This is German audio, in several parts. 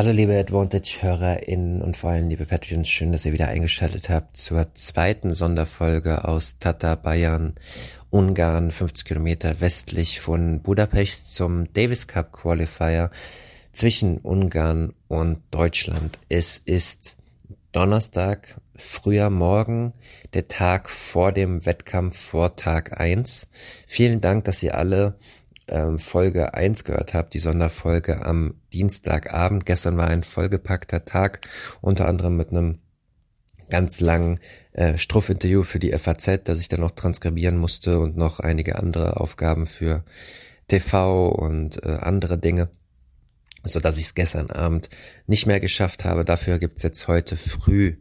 Hallo liebe Advantage-HörerInnen und vor allem liebe Patreons, schön, dass ihr wieder eingeschaltet habt zur zweiten Sonderfolge aus Tata, Bayern, Ungarn, 50 Kilometer westlich von Budapest zum Davis Cup Qualifier zwischen Ungarn und Deutschland. Es ist Donnerstag, früher Morgen, der Tag vor dem Wettkampf vor Tag eins. Vielen Dank, dass ihr alle ähm, Folge eins gehört habt, die Sonderfolge am Dienstagabend. Gestern war ein vollgepackter Tag, unter anderem mit einem ganz langen äh, Struffinterview für die FAZ, das ich dann noch transkribieren musste und noch einige andere Aufgaben für TV und äh, andere Dinge, so dass ich es gestern Abend nicht mehr geschafft habe. Dafür gibt's jetzt heute früh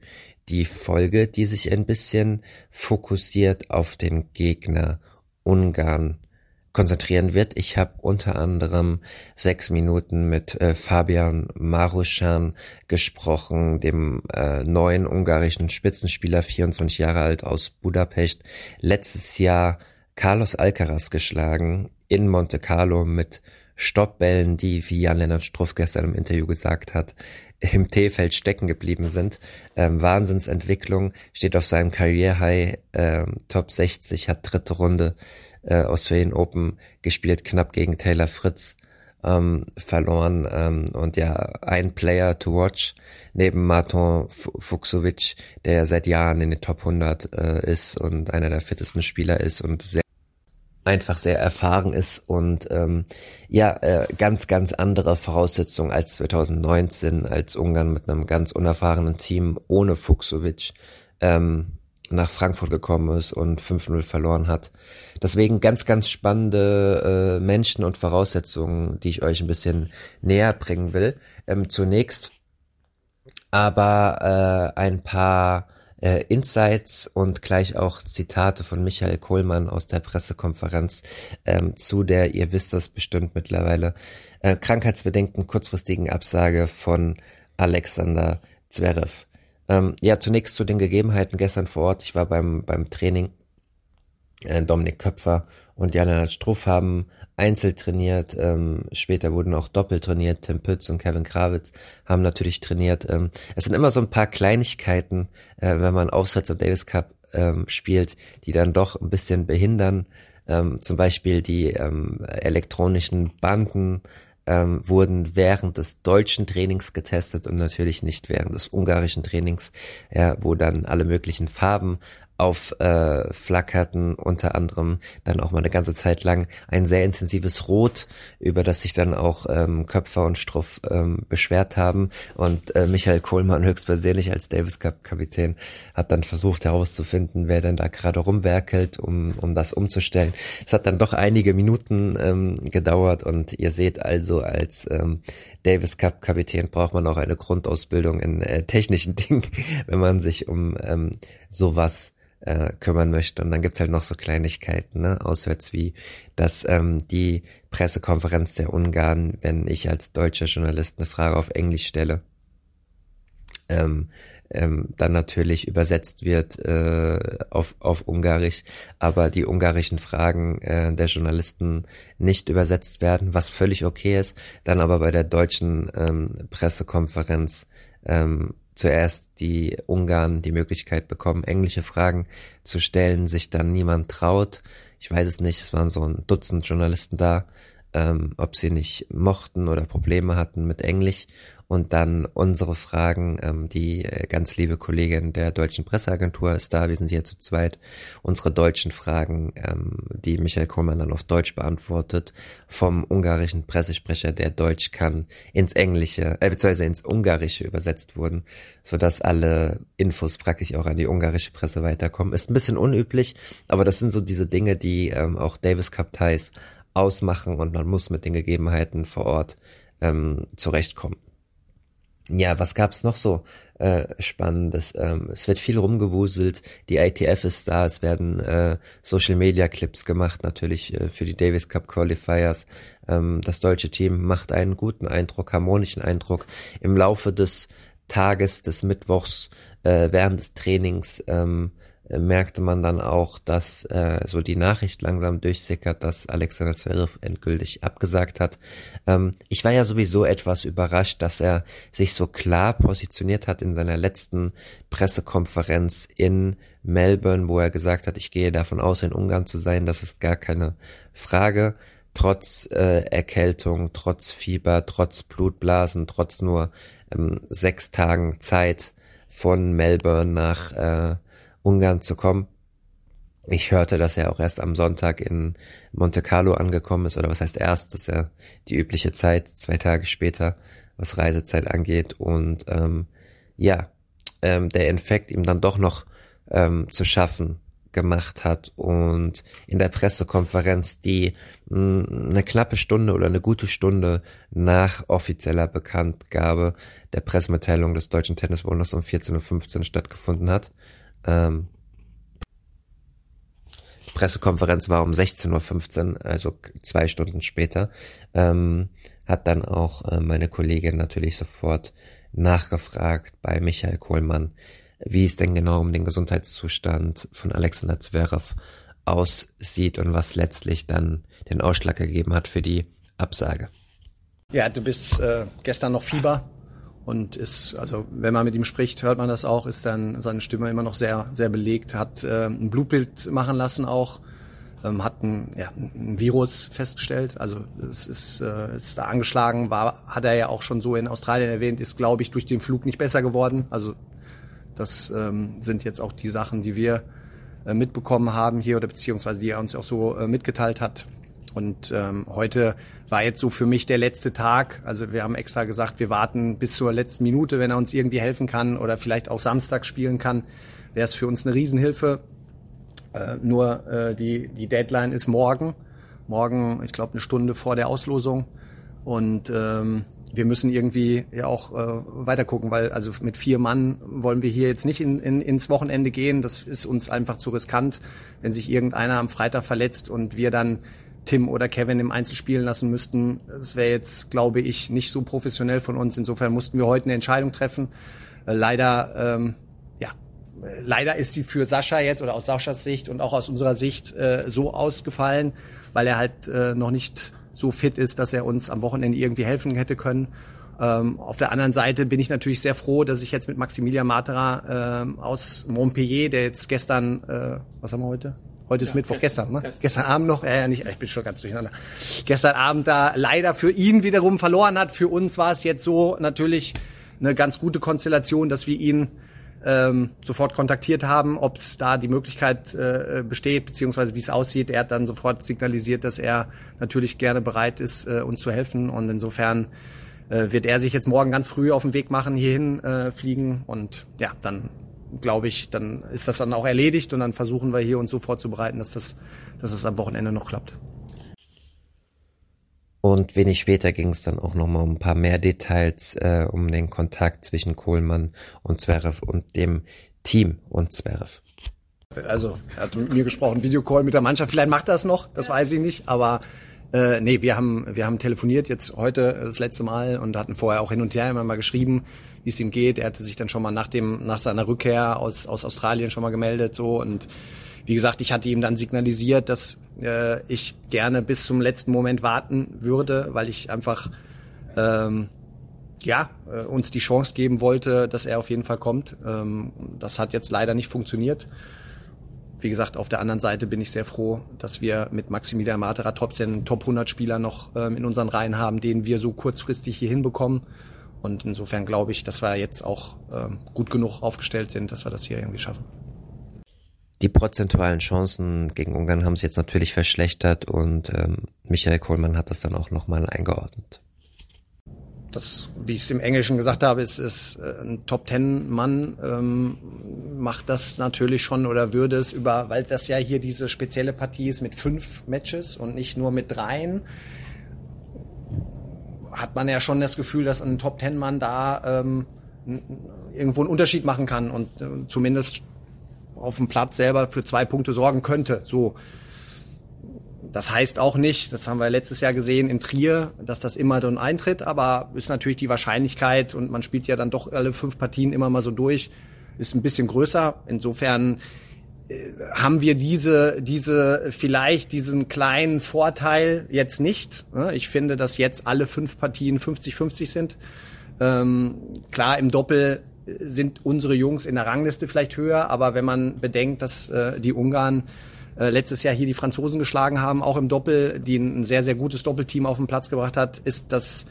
die Folge, die sich ein bisschen fokussiert auf den Gegner Ungarn konzentrieren wird. Ich habe unter anderem sechs Minuten mit äh, Fabian Maruschan gesprochen, dem äh, neuen ungarischen Spitzenspieler, 24 Jahre alt aus Budapest, letztes Jahr Carlos Alcaraz geschlagen in Monte Carlo mit Stoppbällen, die, wie Jan-Lennart Struff gestern im Interview gesagt hat, im T-Feld stecken geblieben sind. Ähm, Wahnsinnsentwicklung, steht auf seinem Karriere-High, ähm, Top 60, hat dritte Runde äh, Australian Open gespielt, knapp gegen Taylor Fritz ähm, verloren ähm, und ja, ein Player to watch neben Martin Fuchsovic, der ja seit Jahren in den Top 100 äh, ist und einer der fittesten Spieler ist und sehr einfach sehr erfahren ist und ähm, ja, äh, ganz, ganz andere Voraussetzungen als 2019, als Ungarn mit einem ganz unerfahrenen Team ohne Fuchsovic ähm, nach Frankfurt gekommen ist und 5-0 verloren hat. Deswegen ganz, ganz spannende äh, Menschen und Voraussetzungen, die ich euch ein bisschen näher bringen will. Ähm, zunächst aber äh, ein paar äh, Insights und gleich auch Zitate von Michael Kohlmann aus der Pressekonferenz ähm, zu der, ihr wisst das bestimmt mittlerweile, äh, krankheitsbedingten kurzfristigen Absage von Alexander Zverev. Ähm, ja, zunächst zu den Gegebenheiten gestern vor Ort. Ich war beim, beim Training. Äh, Dominik Köpfer und Jan Struff haben einzeln trainiert. Ähm, später wurden auch doppelt trainiert. Tim Pütz und Kevin Krawitz haben natürlich trainiert. Ähm, es sind immer so ein paar Kleinigkeiten, äh, wenn man Aufsatz am Davis Cup ähm, spielt, die dann doch ein bisschen behindern. Ähm, zum Beispiel die ähm, elektronischen Banden ähm, wurden während des deutschen Trainings getestet und natürlich nicht während des ungarischen Trainings, ja, wo dann alle möglichen Farben aufflackerten, äh, unter anderem dann auch mal eine ganze Zeit lang ein sehr intensives Rot, über das sich dann auch ähm, Köpfer und Struff ähm, beschwert haben. Und äh, Michael Kohlmann höchstpersönlich als Davis Cup Kapitän hat dann versucht herauszufinden, wer denn da gerade rumwerkelt, um, um das umzustellen. Es hat dann doch einige Minuten ähm, gedauert und ihr seht also als ähm, Davis Cup Kapitän braucht man auch eine Grundausbildung in äh, technischen Dingen, wenn man sich um ähm, sowas äh, kümmern möchte. Und dann gibt's halt noch so Kleinigkeiten, ne, auswärts wie, dass ähm, die Pressekonferenz der Ungarn, wenn ich als deutscher Journalist eine Frage auf Englisch stelle, ähm, ähm, dann natürlich übersetzt wird äh, auf, auf Ungarisch, aber die ungarischen Fragen äh, der Journalisten nicht übersetzt werden, was völlig okay ist, dann aber bei der deutschen ähm, Pressekonferenz ähm, zuerst die Ungarn die Möglichkeit bekommen, englische Fragen zu stellen, sich dann niemand traut. Ich weiß es nicht, es waren so ein Dutzend Journalisten da, ähm, ob sie nicht mochten oder Probleme hatten mit Englisch und dann unsere Fragen, ähm, die äh, ganz liebe Kollegin der deutschen Presseagentur ist da, wir sind hier zu zweit. Unsere deutschen Fragen, ähm, die Michael Kohlmann dann auf Deutsch beantwortet, vom ungarischen Pressesprecher, der Deutsch kann, ins Englische, äh, beziehungsweise ins Ungarische übersetzt wurden, so dass alle Infos praktisch auch an die ungarische Presse weiterkommen. Ist ein bisschen unüblich, aber das sind so diese Dinge, die ähm, auch Davis Cup Ties ausmachen und man muss mit den Gegebenheiten vor Ort ähm, zurechtkommen. Ja, was gab's noch so äh, Spannendes? Ähm, es wird viel rumgewuselt, die ITF ist da, es werden äh, Social Media Clips gemacht, natürlich äh, für die Davis Cup Qualifiers. Ähm, das deutsche Team macht einen guten Eindruck, harmonischen Eindruck. Im Laufe des Tages, des Mittwochs, äh, während des Trainings ähm, äh, merkte man dann auch, dass äh, so die Nachricht langsam durchsickert, dass Alexander Zverev endgültig abgesagt hat. Ähm, ich war ja sowieso etwas überrascht, dass er sich so klar positioniert hat in seiner letzten Pressekonferenz in Melbourne, wo er gesagt hat, ich gehe davon aus, in Ungarn zu sein, das ist gar keine Frage trotz äh, Erkältung, trotz Fieber, trotz Blutblasen, trotz nur ähm, sechs Tagen Zeit von Melbourne nach äh, Ungarn zu kommen. Ich hörte, dass er auch erst am Sonntag in Monte Carlo angekommen ist, oder was heißt erst, das ist ja die übliche Zeit, zwei Tage später, was Reisezeit angeht. Und ähm, ja, ähm, der Infekt ihm dann doch noch ähm, zu schaffen gemacht hat und in der Pressekonferenz, die mh, mm, eine knappe Stunde oder eine gute Stunde nach offizieller Bekanntgabe der Pressemitteilung des Deutschen Tennisbundes um 14.15 Uhr stattgefunden hat. Ähm, Pressekonferenz war um 16.15 Uhr, also zwei Stunden später, ähm, hat dann auch äh, meine Kollegin natürlich sofort nachgefragt bei Michael Kohlmann, wie es denn genau um den Gesundheitszustand von Alexander Zverev aussieht und was letztlich dann den Ausschlag gegeben hat für die Absage. Ja, du bist äh, gestern noch Fieber und ist, also wenn man mit ihm spricht, hört man das auch, ist dann seine Stimme immer noch sehr, sehr belegt, hat äh, ein Blutbild machen lassen auch, ähm, hat ein, ja, ein Virus festgestellt, also es ist, äh, ist da angeschlagen, war, hat er ja auch schon so in Australien erwähnt, ist glaube ich durch den Flug nicht besser geworden, also das ähm, sind jetzt auch die Sachen, die wir äh, mitbekommen haben hier oder beziehungsweise die er uns auch so äh, mitgeteilt hat. Und ähm, heute war jetzt so für mich der letzte Tag. Also wir haben extra gesagt, wir warten bis zur letzten Minute, wenn er uns irgendwie helfen kann oder vielleicht auch Samstag spielen kann. Wäre es für uns eine Riesenhilfe. Äh, nur äh, die, die Deadline ist morgen. Morgen, ich glaube, eine Stunde vor der Auslosung. Und ähm, wir müssen irgendwie ja auch äh, weiter gucken, weil also mit vier Mann wollen wir hier jetzt nicht in, in, ins Wochenende gehen. Das ist uns einfach zu riskant, wenn sich irgendeiner am Freitag verletzt und wir dann Tim oder Kevin im Einzel spielen lassen müssten. Das wäre jetzt, glaube ich, nicht so professionell von uns. Insofern mussten wir heute eine Entscheidung treffen. Äh, leider, ähm, ja, leider ist sie für Sascha jetzt oder aus Saschas Sicht und auch aus unserer Sicht äh, so ausgefallen, weil er halt äh, noch nicht so fit ist, dass er uns am Wochenende irgendwie helfen hätte können. Ähm, auf der anderen Seite bin ich natürlich sehr froh, dass ich jetzt mit Maximilian Matera ähm, aus Montpellier, der jetzt gestern, äh, was haben wir heute? Heute ist ja, Mittwoch, gestern, gestern, ne? Gestern Abend noch, ja, ja, nicht, ich bin schon ganz durcheinander. Gestern Abend da leider für ihn wiederum verloren hat. Für uns war es jetzt so natürlich eine ganz gute Konstellation, dass wir ihn ähm, sofort kontaktiert haben, ob es da die Möglichkeit äh, besteht, beziehungsweise wie es aussieht. Er hat dann sofort signalisiert, dass er natürlich gerne bereit ist, äh, uns zu helfen. Und insofern äh, wird er sich jetzt morgen ganz früh auf den Weg machen, hierhin äh, fliegen. Und ja, dann glaube ich, dann ist das dann auch erledigt und dann versuchen wir hier uns so vorzubereiten, dass das, dass es am Wochenende noch klappt. Und wenig später ging es dann auch nochmal um ein paar mehr Details, äh, um den Kontakt zwischen Kohlmann und Zverev und dem Team und Zverev. Also, er hat mit mir gesprochen, Videocall mit der Mannschaft, vielleicht macht er es noch, das weiß ich nicht, aber äh, nee, wir haben, wir haben telefoniert jetzt heute das letzte Mal und hatten vorher auch hin und her immer mal geschrieben, wie es ihm geht. Er hatte sich dann schon mal nach dem, nach seiner Rückkehr aus, aus Australien schon mal gemeldet, so und wie gesagt, ich hatte ihm dann signalisiert, dass äh, ich gerne bis zum letzten Moment warten würde, weil ich einfach ähm, ja äh, uns die Chance geben wollte, dass er auf jeden Fall kommt. Ähm, das hat jetzt leider nicht funktioniert. Wie gesagt, auf der anderen Seite bin ich sehr froh, dass wir mit Maximilian Matera trotzdem Top 100 Spieler noch ähm, in unseren Reihen haben, den wir so kurzfristig hier hinbekommen. Und insofern glaube ich, dass wir jetzt auch ähm, gut genug aufgestellt sind, dass wir das hier irgendwie schaffen. Die prozentualen Chancen gegen Ungarn haben sich jetzt natürlich verschlechtert und ähm, Michael Kohlmann hat das dann auch nochmal eingeordnet. Das, wie ich es im Englischen gesagt habe, ist, ist äh, ein Top Ten Mann ähm, macht das natürlich schon oder würde es über, weil das ja hier diese spezielle Partie ist mit fünf Matches und nicht nur mit dreien, hat man ja schon das Gefühl, dass ein Top Ten Mann da ähm, irgendwo einen Unterschied machen kann und äh, zumindest auf dem Platz selber für zwei Punkte sorgen könnte. So. Das heißt auch nicht, das haben wir letztes Jahr gesehen in Trier, dass das immer dann eintritt, aber ist natürlich die Wahrscheinlichkeit und man spielt ja dann doch alle fünf Partien immer mal so durch, ist ein bisschen größer. Insofern haben wir diese, diese, vielleicht diesen kleinen Vorteil jetzt nicht. Ich finde, dass jetzt alle fünf Partien 50-50 sind. Ähm, klar, im Doppel sind unsere Jungs in der Rangliste vielleicht höher, aber wenn man bedenkt, dass äh, die Ungarn äh, letztes Jahr hier die Franzosen geschlagen haben, auch im Doppel, die ein sehr, sehr gutes Doppelteam auf den Platz gebracht hat, ist das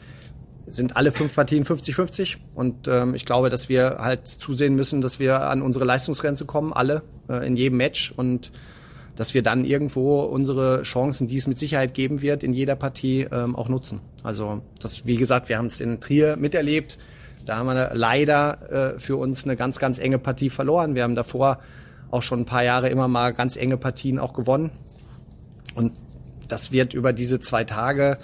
sind alle fünf Partien 50-50 und ähm, ich glaube, dass wir halt zusehen müssen, dass wir an unsere Leistungsgrenze kommen, alle äh, in jedem Match und dass wir dann irgendwo unsere Chancen, die es mit Sicherheit geben wird, in jeder Partie ähm, auch nutzen. Also das, wie gesagt, wir haben es in Trier miterlebt. Da haben wir leider äh, für uns eine ganz, ganz enge Partie verloren. Wir haben davor auch schon ein paar Jahre immer mal ganz enge Partien auch gewonnen. Und das wird über diese zwei Tage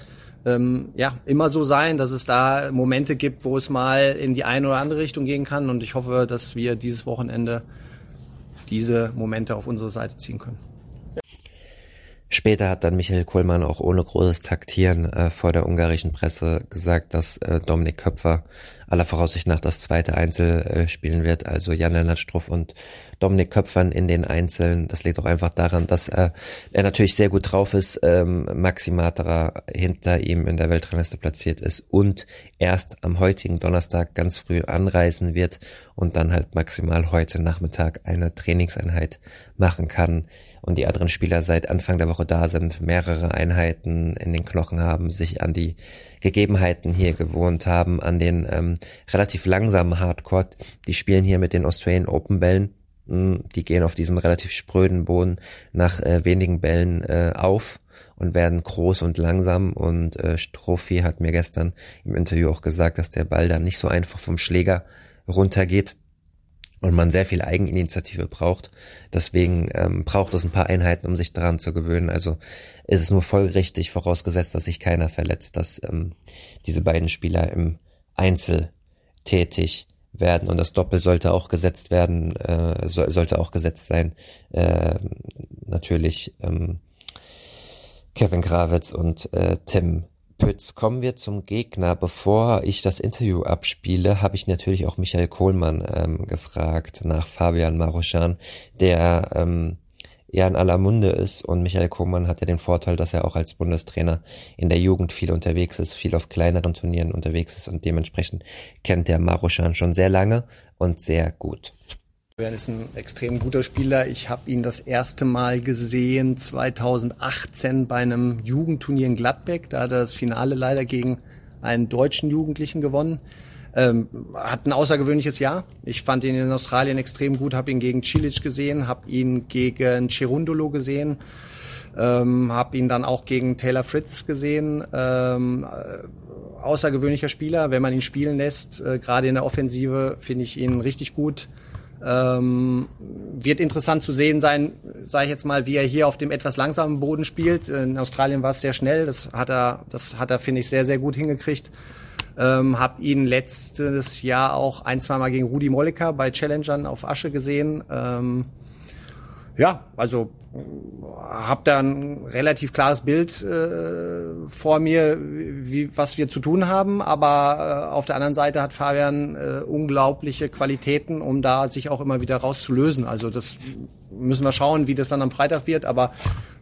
ähm, ja immer so sein, dass es da Momente gibt, wo es mal in die eine oder andere Richtung gehen kann. Und ich hoffe, dass wir dieses Wochenende diese Momente auf unsere Seite ziehen können. Später hat dann Michael Kohlmann auch ohne großes Taktieren äh, vor der ungarischen Presse gesagt, dass äh, Dominik Köpfer aller Voraussicht nach das zweite Einzel äh, spielen wird, also Jan-Lennart Struff und Dominik Köpfern in den Einzeln. Das liegt auch einfach daran, dass äh, er natürlich sehr gut drauf ist, ähm, Maxi Matera hinter ihm in der Weltrangliste platziert ist und erst am heutigen Donnerstag ganz früh anreisen wird und dann halt maximal heute Nachmittag eine Trainingseinheit machen kann und die anderen Spieler seit Anfang der Woche da sind, mehrere Einheiten in den Knochen haben, sich an die Gegebenheiten hier gewohnt haben, an den ähm, relativ langsamen Hardcore. Die spielen hier mit den Australian Open Bällen. Hm, die gehen auf diesem relativ spröden Boden nach äh, wenigen Bällen äh, auf und werden groß und langsam. Und äh, Strophi hat mir gestern im Interview auch gesagt, dass der Ball dann nicht so einfach vom Schläger runtergeht und man sehr viel Eigeninitiative braucht. Deswegen ähm, braucht es ein paar Einheiten, um sich daran zu gewöhnen. Also ist es nur folgerichtig, vorausgesetzt, dass sich keiner verletzt, dass ähm, diese beiden Spieler im Einzel tätig werden und das Doppel sollte auch gesetzt werden, äh, so, sollte auch gesetzt sein. Äh, natürlich ähm, Kevin Gravitz und äh, Tim Pütz, kommen wir zum Gegner. Bevor ich das Interview abspiele, habe ich natürlich auch Michael Kohlmann ähm, gefragt nach Fabian Maruschan, der ähm, ja in aller Munde ist und Michael Kohlmann hat ja den Vorteil, dass er auch als Bundestrainer in der Jugend viel unterwegs ist, viel auf kleineren Turnieren unterwegs ist und dementsprechend kennt der Maruschan schon sehr lange und sehr gut. Er ist ein extrem guter Spieler. Ich habe ihn das erste Mal gesehen 2018 bei einem Jugendturnier in Gladbeck. Da hat er das Finale leider gegen einen deutschen Jugendlichen gewonnen. Ähm, hat ein außergewöhnliches Jahr. Ich fand ihn in Australien extrem gut, habe ihn gegen Cilic gesehen, habe ihn gegen Cherundolo gesehen, ähm, habe ihn dann auch gegen Taylor Fritz gesehen. Ähm, äh, außergewöhnlicher Spieler, wenn man ihn spielen lässt, äh, gerade in der Offensive finde ich ihn richtig gut. Ähm, wird interessant zu sehen sein, sage ich jetzt mal, wie er hier auf dem etwas langsamen Boden spielt. In Australien war es sehr schnell, das hat er, das hat er finde ich sehr sehr gut hingekriegt. Ähm, hab ihn letztes Jahr auch ein, zwei Mal gegen Rudi Molliker bei Challengern auf Asche gesehen. Ähm, ja, also habe da ein relativ klares Bild äh, vor mir, wie, was wir zu tun haben. Aber äh, auf der anderen Seite hat Fabian äh, unglaubliche Qualitäten, um da sich auch immer wieder rauszulösen. Also das müssen wir schauen, wie das dann am Freitag wird. Aber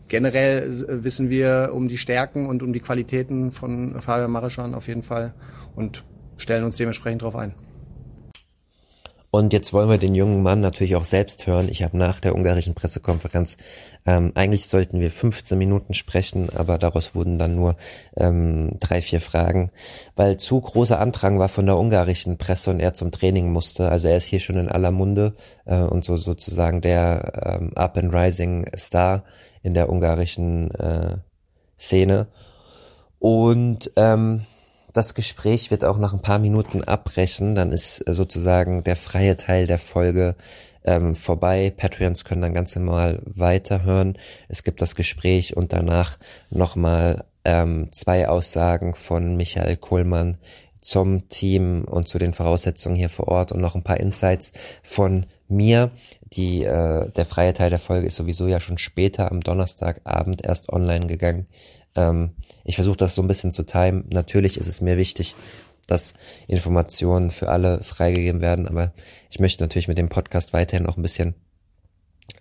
generell wissen wir um die Stärken und um die Qualitäten von Fabian Marischan auf jeden Fall und stellen uns dementsprechend darauf ein. Und jetzt wollen wir den jungen Mann natürlich auch selbst hören. Ich habe nach der ungarischen Pressekonferenz, ähm, eigentlich sollten wir 15 Minuten sprechen, aber daraus wurden dann nur ähm, drei, vier Fragen, weil zu großer Andrang war von der ungarischen Presse und er zum Training musste. Also er ist hier schon in aller Munde äh, und so sozusagen der ähm, Up and Rising Star in der ungarischen äh, Szene. Und ähm, das Gespräch wird auch nach ein paar Minuten abbrechen. Dann ist äh, sozusagen der freie Teil der Folge ähm, vorbei. Patreons können dann ganz normal weiterhören. Es gibt das Gespräch und danach nochmal ähm, zwei Aussagen von Michael Kohlmann zum Team und zu den Voraussetzungen hier vor Ort und noch ein paar Insights von mir. Die, äh, der freie Teil der Folge ist sowieso ja schon später am Donnerstagabend erst online gegangen. Ähm, ich versuche das so ein bisschen zu timen. Natürlich ist es mir wichtig, dass Informationen für alle freigegeben werden, aber ich möchte natürlich mit dem Podcast weiterhin auch ein bisschen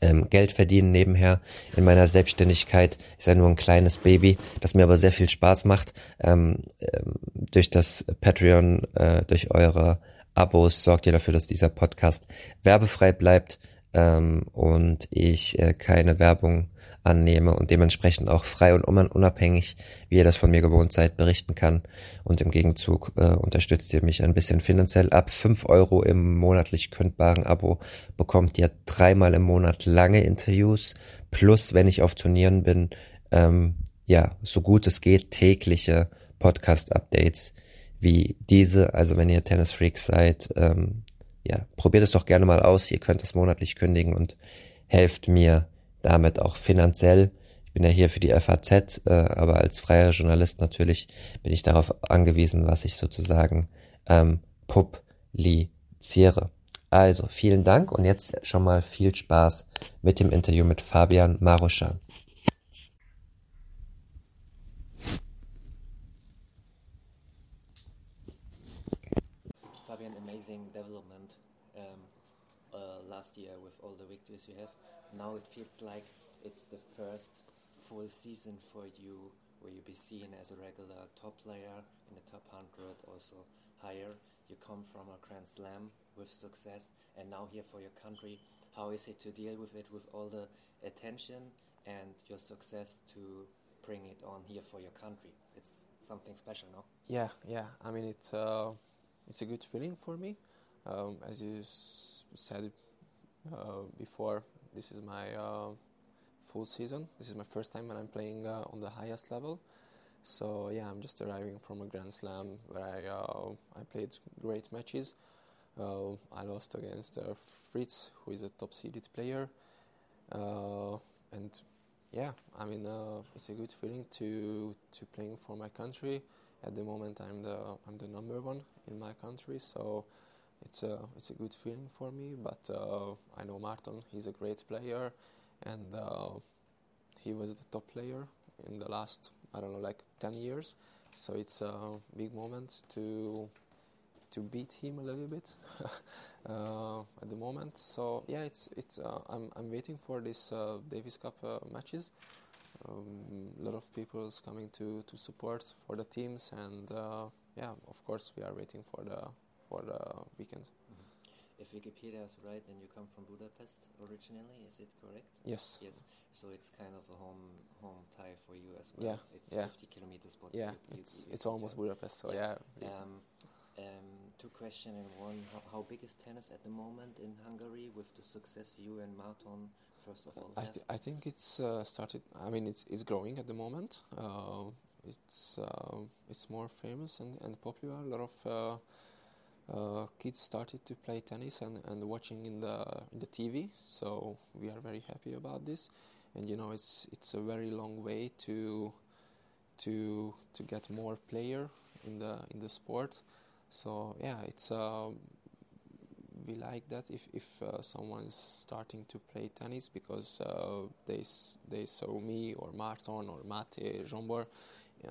ähm, Geld verdienen nebenher in meiner Selbstständigkeit. Ist ja nur ein kleines Baby, das mir aber sehr viel Spaß macht. Ähm, ähm, durch das Patreon, äh, durch eure Abos sorgt ihr dafür, dass dieser Podcast werbefrei bleibt ähm, und ich äh, keine Werbung annehme und dementsprechend auch frei und unabhängig, wie ihr das von mir gewohnt seid, berichten kann. Und im Gegenzug äh, unterstützt ihr mich ein bisschen finanziell. Ab fünf Euro im monatlich kündbaren Abo bekommt ihr dreimal im Monat lange Interviews, plus wenn ich auf Turnieren bin, ähm, ja, so gut es geht, tägliche Podcast-Updates wie diese. Also wenn ihr Tennis-Freaks seid, ähm, ja, probiert es doch gerne mal aus. Ihr könnt es monatlich kündigen und helft mir damit auch finanziell. Ich bin ja hier für die FAZ, äh, aber als freier Journalist natürlich bin ich darauf angewiesen, was ich sozusagen ähm, publiziere. Also vielen Dank und jetzt schon mal viel Spaß mit dem Interview mit Fabian Maruschan. Fabian, amazing development um, uh, last year with all the victories you have. Now it feels like it's the first full season for you where you be seen as a regular top player in the top 100, also higher. You come from a Grand Slam with success, and now here for your country. How is it to deal with it with all the attention and your success to bring it on here for your country? It's something special, no? Yeah, yeah. I mean, it's uh, it's a good feeling for me. Um, as you said uh, before, this is my uh, full season. This is my first time when I'm playing uh, on the highest level. So yeah, I'm just arriving from a Grand Slam where I uh, I played great matches. Uh, I lost against uh, Fritz, who is a top seeded player, uh, and yeah, I mean it's a good feeling to to playing for my country. At the moment, I'm the I'm the number one in my country, so it's a it's a good feeling for me. But uh, I know Martin; he's a great player, and uh, he was the top player in the last I don't know like ten years. So it's a big moment to to beat him a little bit uh, at the moment. So yeah, it's it's uh, I'm I'm waiting for this uh, Davis Cup uh, matches. Um, a lot of people is coming to to support for the teams, and yeah, of course we are waiting for the for the weekend. Mm-hmm. If Wikipedia is right, then you come from Budapest originally. Is it correct? Yes. Yes. So it's kind of a home home tie for you as well. Yeah. It's yeah. 50 kilometers. But yeah, you, it's you it's almost Budapest. So yeah. yeah. Um, um, two questions in one. How, how, big is tennis at the moment in Hungary with the success you and Marton first of all? I, th I think it's uh, started. I mean, it's it's growing at the moment. Uh, it's uh, it's more famous and, and popular. A lot of uh, uh, kids started to play tennis and, and watching in the in the TV. So we are very happy about this, and you know it's it's a very long way to to to get more player in the in the sport. So yeah, it's uh, we like that if if uh, someone is starting to play tennis because uh, they they saw me or Martin or Mate Jombor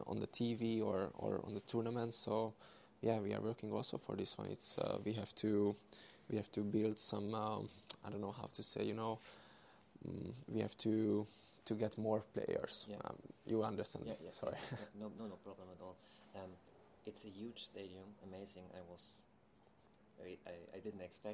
on the TV or or on the tournament. So yeah, we are working also for this one. It's uh, we have to we have to build some um, I don't know how to say you know um, we have to to get more players. Yeah. Um, you understand? Yeah, yeah, Sorry. No, no, no problem at all. Um, it's a huge stadium, amazing. I was I, I, I didn't expect